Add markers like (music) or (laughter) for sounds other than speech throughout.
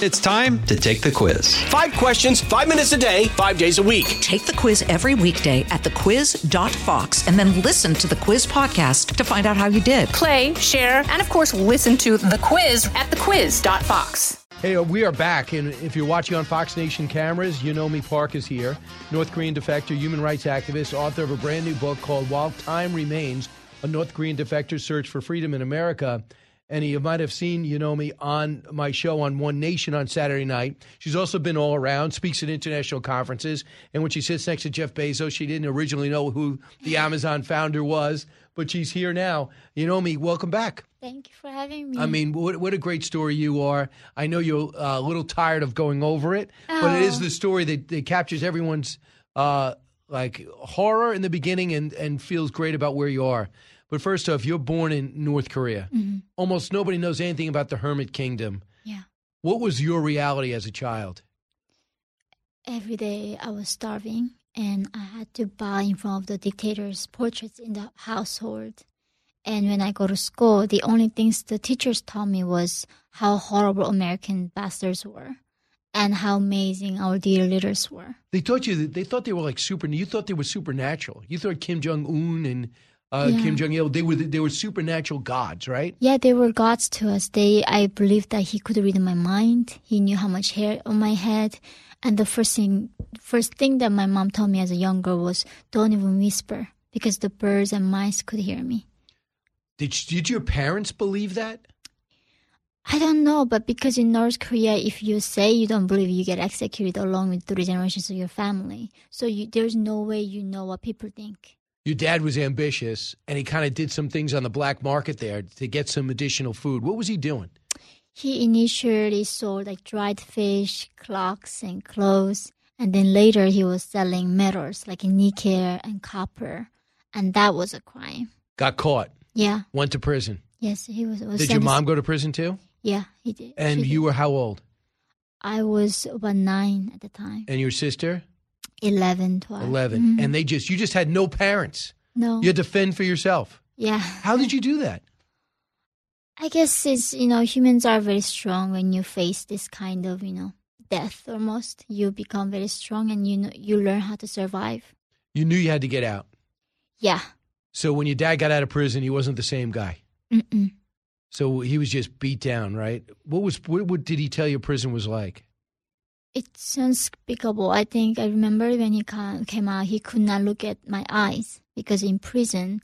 It's time to take the quiz. Five questions, five minutes a day, five days a week. Take the quiz every weekday at thequiz.fox and then listen to the quiz podcast to find out how you did. Play, share, and of course, listen to the quiz at thequiz.fox. Hey, uh, we are back, and if you're watching on Fox Nation cameras, Yeonmi. Park is here, North Korean defector, human rights activist, author of a brand new book called "While Time Remains: A North Korean Defector's Search for Freedom in America." And you might have seen Yeonmi, on my show on One Nation on Saturday night. She's also been all around, speaks at international conferences. And when she sits next to Jeff Bezos, she didn't originally know who the Amazon founder was, but she's here now. Yeonmi, welcome back. Thank you for having me. I mean, what, what a great story you are. I know you're uh, a little tired of going over it, but it is Oh. the story that, that captures everyone's uh, like horror in the beginning and, and feels great about where you are. But first off, you're born in North Korea. Mhm. Almost nobody knows anything about the Hermit Kingdom. Yeah. What was your reality as a child? Every day I was starving and I had to buy in front of the dictator's portraits in the household. And when I go to school, the only things the teachers taught me was how horrible American bastards were and how amazing our dear leaders were. They taught you that they thought they were like super. You thought they were supernatural. You thought Kim Jong Un and uh, Yeah. Kim Jong Il they were they were supernatural gods, right? Yeah, they were gods to us. They, I believed that he could read my mind. He knew how much hair on my head. And the first thing, first thing that my mom told me as a young girl was, "Don't even whisper, because the birds and mice could hear me." Did did your parents believe that? I don't know, but because in North Korea, if you say you don't believe, you get executed along with three generations of your family. So you, there's no way you know what people think. Your dad was ambitious, and he kind of did some things on the black market there to get some additional food. What was he doing? He initially sold like dried fish, clocks, and clothes, and then later he was selling metals like nickel and copper, and that was a crime. Got caught, Yeah, went to prison. yes, he was. was Did your mom go to prison too? Yeah, he did. And She you did. were how old? I was about nine at the time. And your sister? 11, 12. 11. Mhm. And they just, you just had no parents. no, You had to fend for yourself. yeah. How did you do that? I guess it's you know humans are very strong when you face this kind of you know death almost. You become very strong and you know you learn how to survive. You knew you had to get out. Yeah. So when your dad got out of prison, he wasn't the same guy. Mm-mm. So he was just beat down, right? What was what, what did he tell you prison was like? It's unspeakable. I think I remember when he came out, he could not look at my eyes because in prison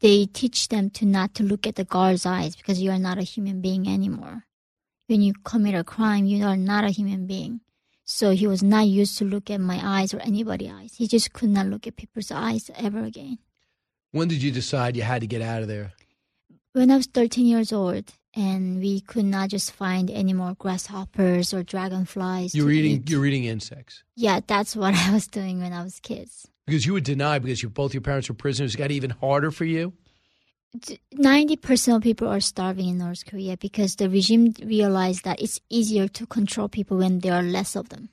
they teach them to not to look at the guard's eyes because you are not a human being anymore. When you commit a crime, you are not a human being. So he was not used to look at my eyes or anybody's eyes. He just could not look at people's eyes ever again. When did you decide you had to get out of there? When I was 13 years old, and we could not just find any more grasshoppers or dragonflies. You to were eating eat. you're eating insects. Yeah, that's (laughs) what I was doing when I was kids. Because you would deny because you, both your parents were prisoners. It got even harder for you. Ninety percent of people are starving in North Korea because the regime realized that it's easier to control people when there are less of them.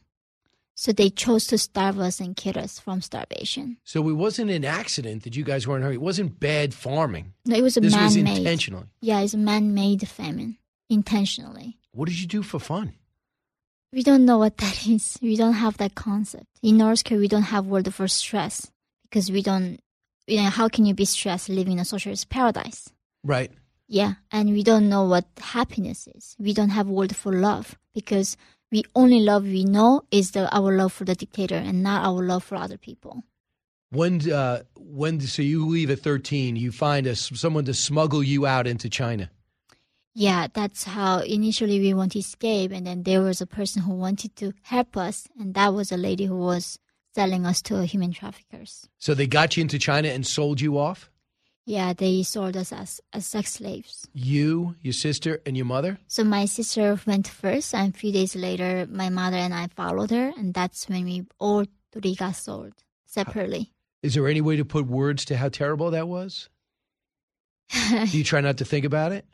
So they chose to starve us and kill us from starvation. So it wasn't an accident that you guys weren't hungry. It wasn't bad farming. No, it was a This was man-made. intentional. Yeah, it's a man-made famine, intentionally. What did you do for fun? We don't know what (laughs) that is. We don't have that concept. In North Korea, we don't have word for stress because we don't. You know, how can you be stressed living in a socialist paradise? Right. Yeah, and we don't know what happiness is. We don't have word for love because we only love we know is the our love for the dictator and not our love for other people. When uh, when so you leave at thirteen, you find a, someone to smuggle you out into China. Yeah, that's how initially we want to escape, and then there was a person who wanted to help us, and that was a lady who was selling us to human traffickers. So they got you into China and sold you off. Yeah, they sold us as, as sex slaves. You, your sister, and your mother. So my sister went first, and a few days later, my mother and I followed her, and that's when we all three got sold separately. Is there any way to put words to how terrible that was? Do you (laughs) try not to think about it?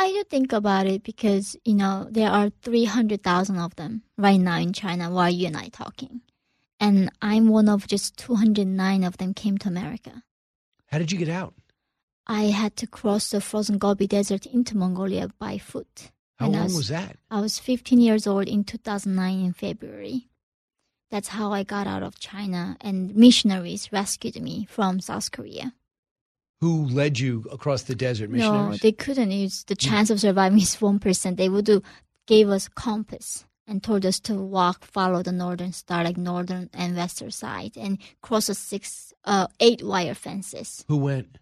I do think about it because, you know, there are 300,000 of them right now in China while you and I talking. And I'm one of just 209 of them came to America. How did you get out? I had to cross the frozen Gobi Desert into Mongolia by foot. How I long was- was that? I was 15 years old in 2009 in February. That's how I got out of China, and missionaries rescued me from South Korea. Who led you across the desert? Missionaries? No, they couldn't. It's the hmm. chance of surviving is one percent. They would do, gave us compass and told us to walk, follow the northern star, like northern and western side, and cross the six, uh, eight wire fences, Who went?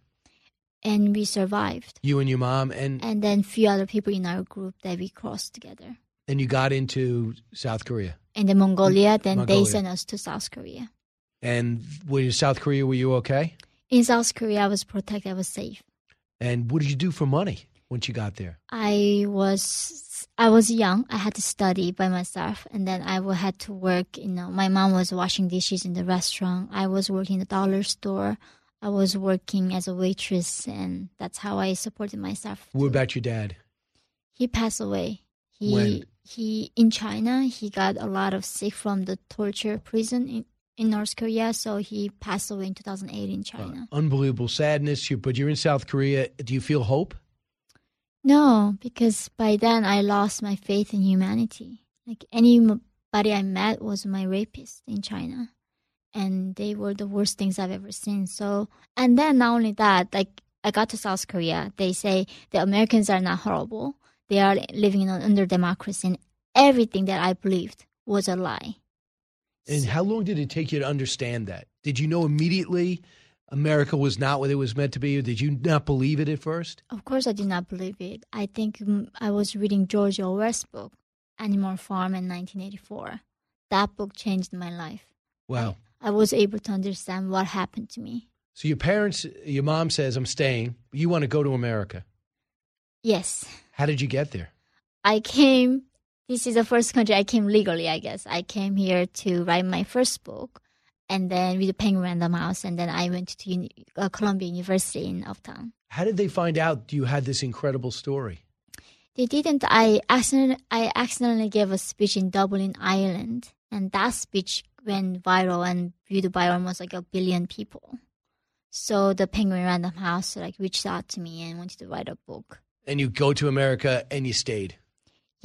and we survived. You and your mom, and And then few other people in our group that we crossed together. and you got into South Korea. And then Mongolia, then Mongolia. they sent us to South Korea. And were you South Korea? Were you okay? In South Korea, I was protected. I was safe. And what did you do for money once you got there? I was I was young. I had to study by myself, and then I had to work. You know, my mom was washing dishes in the restaurant. I was working in the dollar store. I was working as a waitress, and that's how I supported myself. What about your dad? He passed away. He When? he in China. He got a lot of sick from the torture prison in, in North Korea, so he passed away in 2008 in China. Unbelievable sadness. You, but you're in South Korea. Do you feel hope? No, because by then I lost my faith in humanity. Like anybody I met was my rapist in China, and they were the worst things I've ever seen. So, and then not only that, like I got to South Korea, they say the Americans are not horrible. They are living in under democracy, and everything that I believed was a lie. And how long did it take you to understand that? Did you know immediately America was not what it was meant to be, did you not believe it at first? Of course, I did not believe it. I think mm, I was reading George Orwell's book, Animal Farm, in 1984. That book changed my life. Wow. I was able to understand what happened to me. So your parents, your mom says, I'm staying. You want to go to America. Yes, How did you get there? I came. This is the first country I came legally, I guess. I came here to write my first book, and then with the Penguin Random House, and then I went to uni- uh, Columbia University in Uptown. How did they find out you had this incredible story? They didn't. I accident, I accidentally gave a speech in Dublin, Ireland, and that speech went viral and viewed by almost like a billion people. So the Penguin Random House like reached out to me and wanted to write a book. And you go to America and you stayed.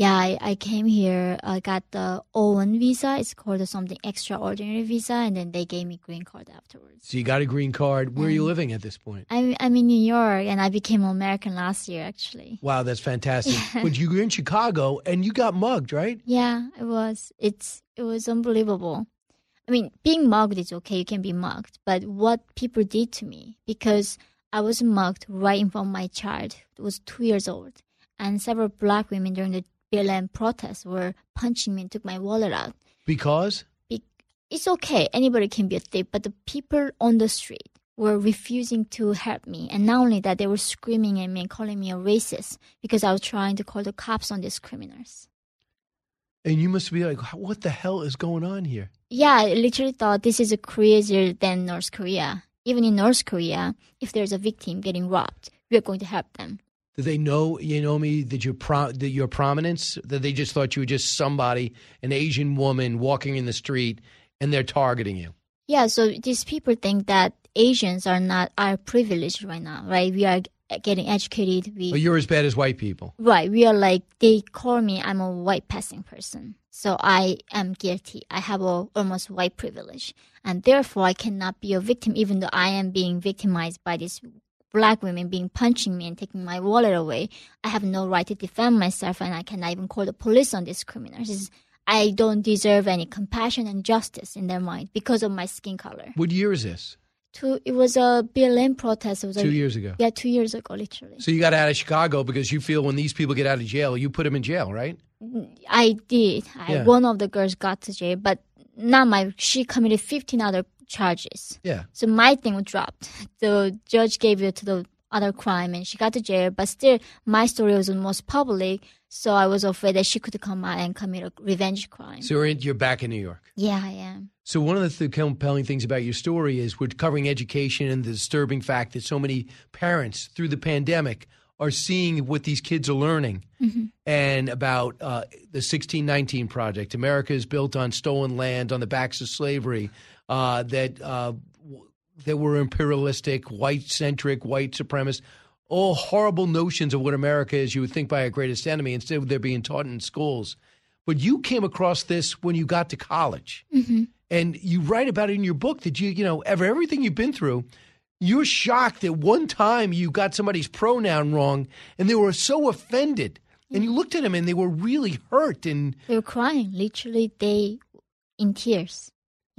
Yeah, I, I came here. I got the O1 visa. It's called something extraordinary visa, and then they gave me green card afterwards. So you got a green card. Where are you living at this point? I'm I'm in New York, and I became American last year actually. Wow, that's fantastic. (laughs) But you were in Chicago and you got mugged, right? Yeah, it was. It's it was unbelievable. I mean, being mugged is okay. You can be mugged, but what people did to me because I was mugged right in front of my child. who was two years old, and several black women during the BLM protests were punching me and took my wallet out. Because Be- It's okay. Anybody can be a thief, but the people on the street were refusing to help me, and not only that, they were screaming at me and calling me a racist because I was trying to call the cops on these criminals. and you must be like, what the hell is going on here? Yeah, I literally thought this is crazier than North Korea. Even in North Korea, if there's a victim getting robbed, we're going to help them. They know you know me that your pro that your prominence that they just thought you were just somebody, an Asian woman walking in the street, and they're targeting you? Yeah, so these people think that Asians are not are privileged right now, right? We are getting educated. We you're as bad as white people. right. We are like they call me. I'm a white passing person, so I am guilty. I have a almost white privilege, and therefore I cannot be a victim, even though I am being victimized by these black women being punching me and taking my wallet away. I have no right to defend myself, and I cannot even call the police on these criminals. I don't deserve any compassion and justice in their mind because of my skin color. What year is this? Two, it was a BLM protest. It was Two a, years ago. Yeah, two years ago, literally. So you got out of Chicago because you feel when these people get out of jail, you put them in jail, right? I did. I, Yeah. One of the girls got to jail, but not my. She committed 15 other charges. Yeah. So my thing was dropped. (laughs) The judge gave it to the other crime, and she got to jail. But still, my story was the most public, so I was afraid that she could come out and commit a revenge crime. So you're, in, you're back in New York. yeah, I am. So one of the th- compelling things about your story is we're covering education and the disturbing fact that so many parents through the pandemic are seeing what these kids are learning and about uh, the 1619 project. America is built on stolen land on the backs of slavery that uh, w- that were imperialistic, white centric, white supremacist. all horrible notions of what America is you would think by a greatest enemy instead of they're being taught in schools. But you came across this when you got to college. Mm-hmm. And you write about it in your book that you, you know, ever everything you've been through, you're shocked that one time you got somebody's pronoun wrong and they were so offended. And you looked at them and they were really hurt and They were crying, literally. They in tears,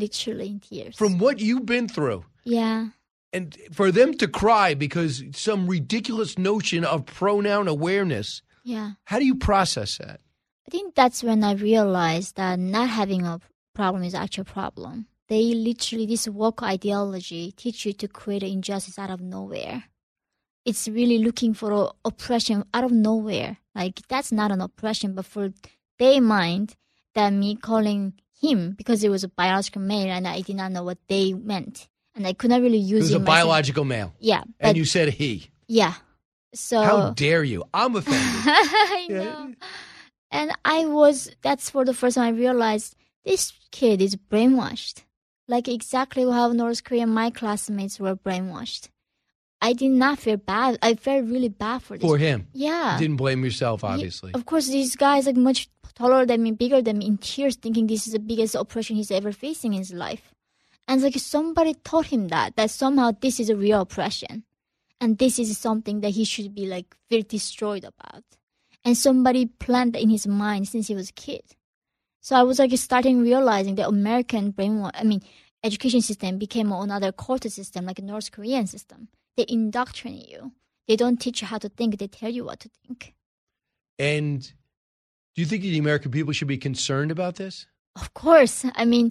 literally in tears. from what you've been through. yeah, And for them to cry because some ridiculous notion of pronoun awareness, yeah. how do you process that? I think that's when I realized that not having a problem is actually a problem. They literally, this woke ideology teach you to create injustice out of nowhere. It's really looking for oppression out of nowhere. Like that's not an oppression, but for their mind, that me calling him because it was a biological male and I did not know what they meant, and I could not really It use was it a myself. biological male. Yeah, but And you said he. yeah. So How dare you? I'm offended. (laughs) I Yeah. know. And I was, that's for the first time I realized this kid is brainwashed. Like exactly how North Korean, my classmates were brainwashed. I did not feel bad. I felt really bad for this. For him. Yeah. Didn't blame yourself, obviously. Of course, these guys like much taller than me, bigger than me, in tears, thinking this is the biggest oppression he's ever facing in his life. And like somebody taught him that, that somehow this is a real oppression. And this is something that he should be like feel destroyed about. And somebody planted in his mind since he was a kid. So I was like starting realizing that American brainwash, I mean, education system became another culture system, like a North Korean system. They indoctrinate you. They don't teach you how to think. They tell you what to think. And do you think the American people should be concerned about this? Of course. I mean,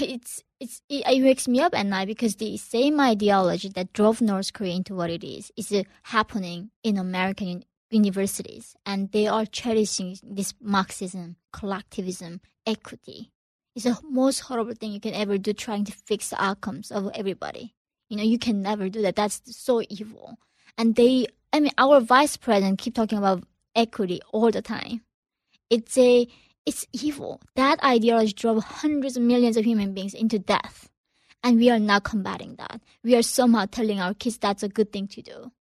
it's it's it, it wakes me up at night because the same ideology that drove North Korea into what it is is uh, happening in American universities, and they are cherishing this Marxism, collectivism, equity. It's the most horrible thing you can ever do, trying to fix the outcomes of everybody. You know, you can never do that. That's so evil. And they, I mean, our vice president keep talking about equity all the time. It's a it's evil. That ideology drove hundreds of millions of human beings into death. And we are not combating that. We are somehow telling our kids that's a good thing to do.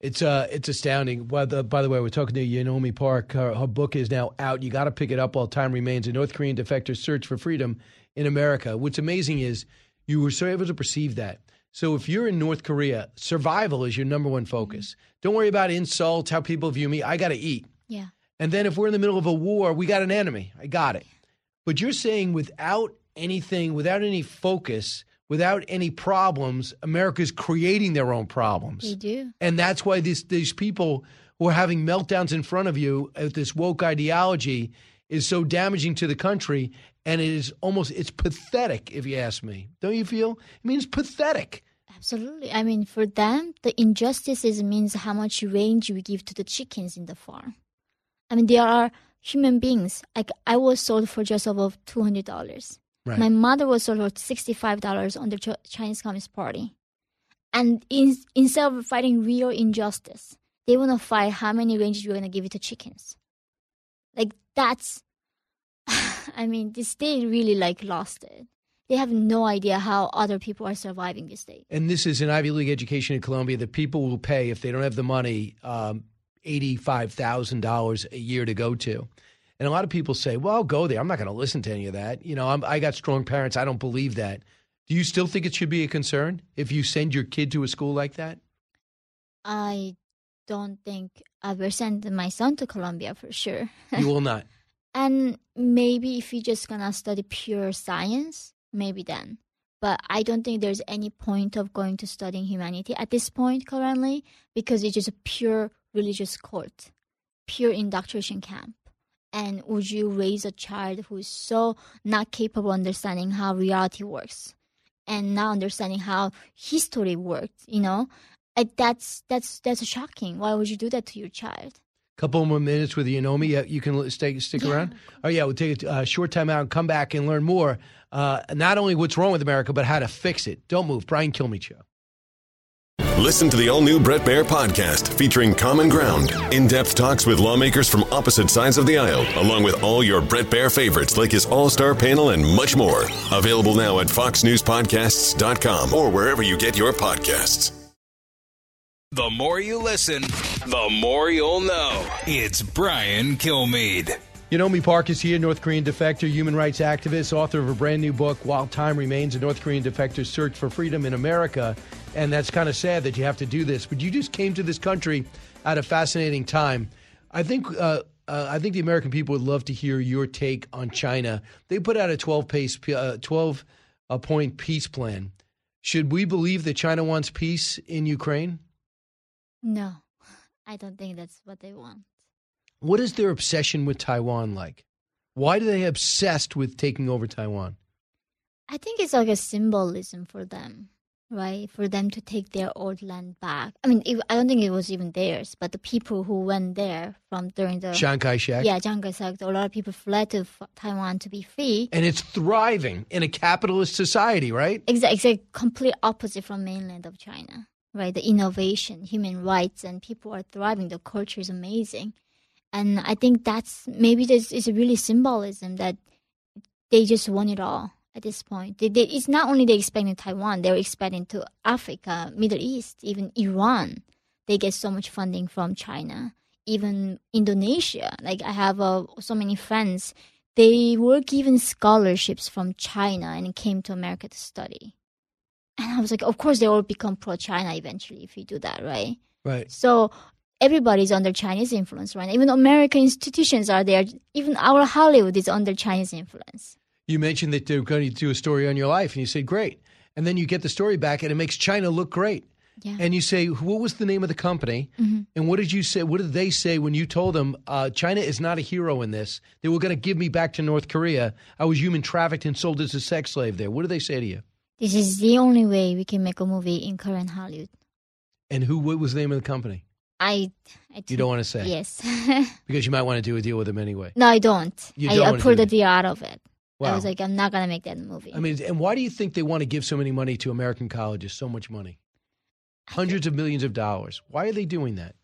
It's uh, it's astounding. The, by the way, we're talking to Yeonmi Park. Her, her book is now out. You got to pick it up while time remains. A North Korean defector's search for freedom in America. What's amazing is you were so able to perceive that. So if you're in North Korea, survival is your number one focus. Mm-hmm. Don't worry about insults, how people view me. I got to eat. Yeah. And then if we're in the middle of a war, we got an enemy. I got it. But you're saying without anything, without any focus, without any problems, America's creating their own problems. They do. And that's why these these people who are having meltdowns in front of you at this woke ideology is so damaging to the country. And it is almost it's pathetic, if you ask me. Don't you feel? I mean, it's pathetic. Absolutely. I mean, for them, the injustices means how much range we give to the chickens in the farm. I mean, there are human beings. Like I was sold for just above two hundred dollars. Right. My mother was sold for sixty-five dollars on the Ch- Chinese Communist Party, and in, instead of fighting real injustice, they want to fight how many ranges we're going to give it to chickens. Like that's, (laughs) I mean, this state really like lost it. They have no idea how other people are surviving this state. and this is an Ivy League education in Columbia that people will pay if they don't have the money, um, eighty-five thousand dollars a year to go to. And a lot of people say, "Well, I'll go there. I'm not going to listen to any of that." You know, I'm, I got strong parents. I don't believe that. Do you still think it should be a concern if you send your kid to a school like that? I don't think I will send my son to Columbia for sure. You will not. (laughs) and maybe if you're just gonna study pure science, maybe then. But I don't think there's any point of going to studying humanity at this point currently because it's just a pure religious cult, pure indoctrination camp. And would you raise a child who is so not capable of understanding how reality works and not understanding how history worked, you know? Like that's that's that's shocking. Why would you do that to your child? Couple more minutes with Yeonmi. Yeah, you can l- stay, stick Yeah. around. Oh yeah, we'll take a uh, short time out and come back and learn more. Uh, not only what's wrong with America, but how to fix it. Don't move. Brian Kilmeade Show. Listen to the all new Bret Baier podcast featuring Common Ground, in depth talks with lawmakers from opposite sides of the aisle, along with all your Bret Baier favorites like his all star panel and much more. Available now at foxnewspodcasts.com or wherever you get your podcasts. The more you listen, the more you'll know. It's Brian Kilmeade. Yeonmi Park is here, North Korean defector, human rights activist, author of a brand new book, While Time Remains, a North Korean defector's search for freedom in America. And that's kind of sad that you have to do this. But you just came to this country at a fascinating time. I think uh, uh, I think the American people would love to hear your take on China. They put out a 12 pace, uh, 12 uh, point peace plan. Should we believe that China wants peace in Ukraine? No, I don't think that's what they want. What is their obsession with Taiwan like? Why do they obsessed with taking over Taiwan? I think it's like a symbolism for them, right? For them to take their old land back. I mean, it, I don't think it was even theirs, but the people who went there from during the Chiang Kai shek? yeah Chiang Kai-shek, a lot of people fled to f- Taiwan to be free. And it's thriving in a capitalist society, right? Exactly, it's a complete opposite from mainland of China, right? The innovation, human rights, and people are thriving. The culture is amazing, and I think that's maybe this is really symbolism that they just want it all at this point. They, they, it's not only they expanding Taiwan; they're expanding to Africa, Middle East, even Iran. They get so much funding from China, even Indonesia. Like I have uh, so many friends. They were given scholarships from China and came to America to study. And I was like, of course, they all become pro China eventually if you do that, right? Right. So everybody's under Chinese influence right now. Even American institutions are there. Even our Hollywood is under Chinese influence. You mentioned that they're going to do a story on your life, and you said, great. And then you get the story back, and it makes China look great. Yeah. And you say, what was the name of the company? And what did you say? What did they say when you told them uh, China is not a hero in this? They were going to give me back to North Korea. I was human trafficked and sold as a sex slave there. What did they say to you? This is the only way we can make a movie in current Hollywood. And who? What was the name of the company? I, I You don't want to say Yes. (laughs) because you might want to do a deal with them anyway. no, I don't. You I, don't I wanna pulled the deal out of it. I was like, I'm not gonna make that movie. I mean, and why do you think they want to give so many money to American colleges? So much money, hundreds of millions of dollars. Why are they doing that?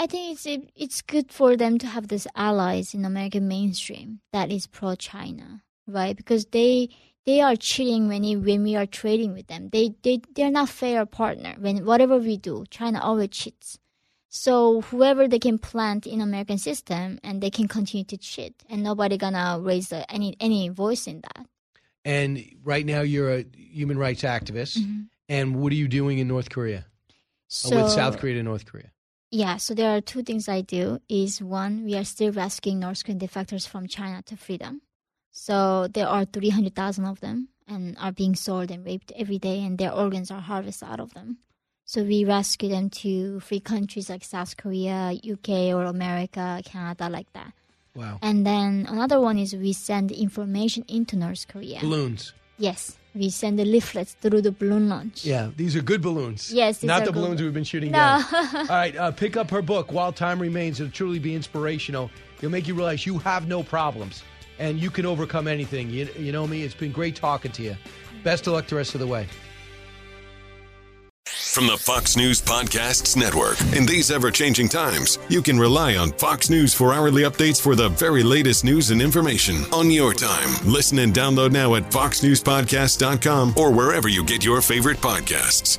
I think it's it, it's good for them to have these allies in American mainstream that is pro China, right? Because they they are cheating when you, when we are trading with them. They they they're not fair partner. When whatever we do, China always cheats. So whoever they can plant in American system, and they can continue to cheat, and nobody gonna raise the, any any voice in that. And right now, you're a human rights activist. Mm-hmm. And what are you doing in North Korea? So with South Korea and North Korea? Yeah, so there are two things I do. Is one, we are still rescuing North Korean defectors from China to freedom. So there are 300,000 of them and are being sold and raped every day, and their organs are harvested out of them. So we rescue them to free countries like South Korea, UK, or America, Canada, like that. Wow. And then another one is we send information into North Korea. Balloons. Yes, we send the leaflets through the balloon launch. Yeah, these are good balloons. Yes, these not the balloons we've been shooting No. down. (laughs) All right, uh, pick up her book, While Time Remains. It'll truly be inspirational. It'll make you realize you have no problems and you can overcome anything. You, Yeonmi. It's been great talking to you. Best of luck the rest of the way. From the Fox News Podcasts Network. In these ever changing times, you can rely on Fox News for hourly updates for the very latest news and information on your time. Listen and download now at foxnewspodcast.com or wherever you get your favorite podcasts.